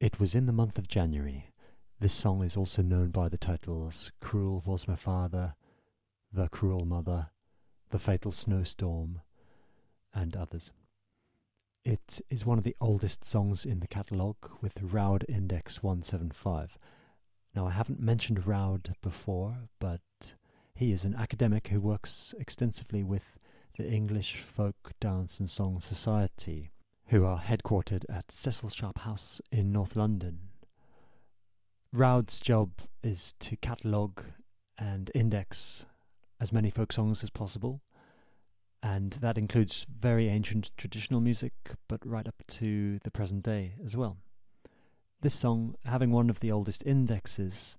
It was in the month of January. This song is also known by the titles Cruel Was My Father, The Cruel Mother, The Fatal Snowstorm, and others. It is one of the oldest songs in the catalogue with Roud Index 175. Now, I haven't mentioned Roud before, but he is an academic who works extensively with the English Folk Dance and Song Society who are headquartered at Cecil Sharp House in North London. Roud's job is to catalogue and index as many folk songs as possible, and that includes very ancient traditional music, but right up to the present day as well. This song, having one of the oldest indexes,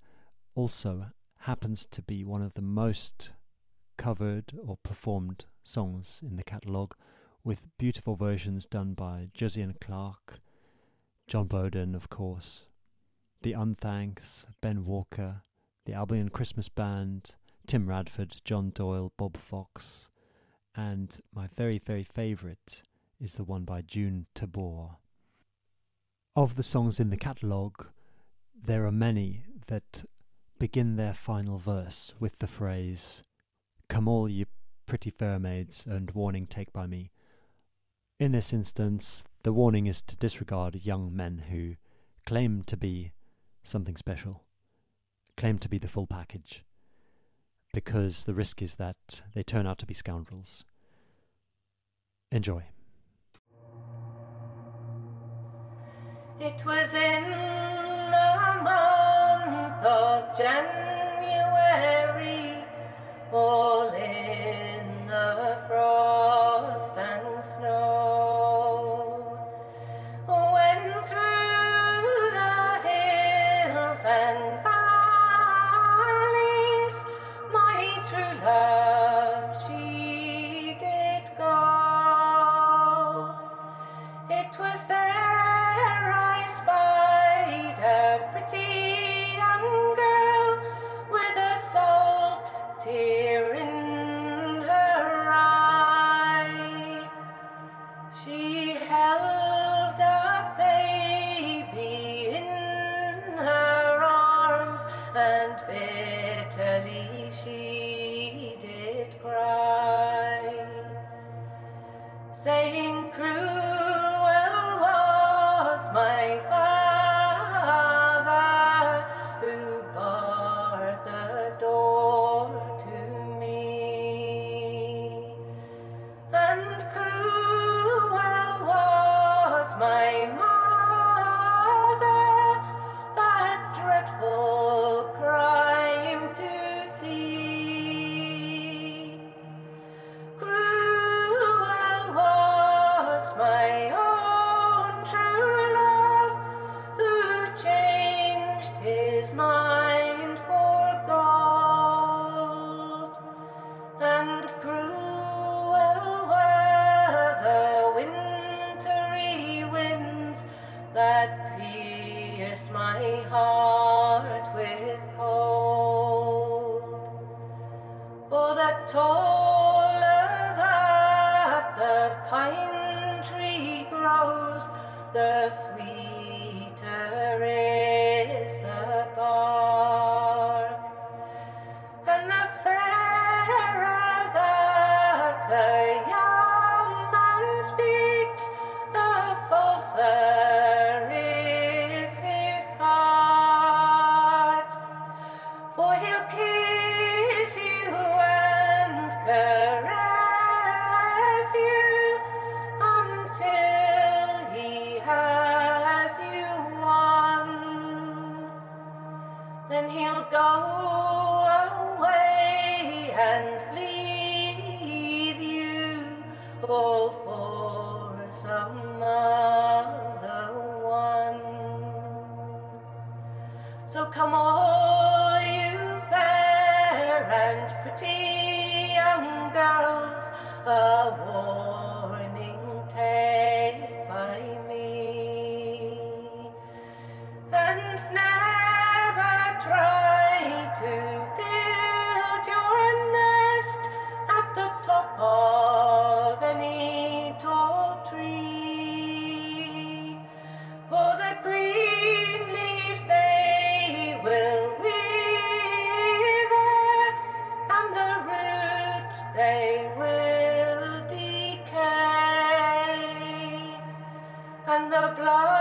also happens to be one of the most covered or performed songs in the catalogue with beautiful versions done by Josienne Clarke, Jon Boden, of course, the Unthanks, Ben Walker, the Albion Christmas Band, Tim Radford, John Doyle, Bob Fox, and my very, very favourite is the one by June Tabor. Of the songs in the catalogue, there are many that begin their final verse with the phrase, Come all ye pretty fair maids, and warning take by me. In this instance, the warning is to disregard young men who claim to be something special, claim to be the full package, because the risk is that they turn out to be scoundrels. Enjoy. It was in the month of January, all She that pierced my heart with cold. Oh, For the taller So come all you fair and pretty young girls, a warning love.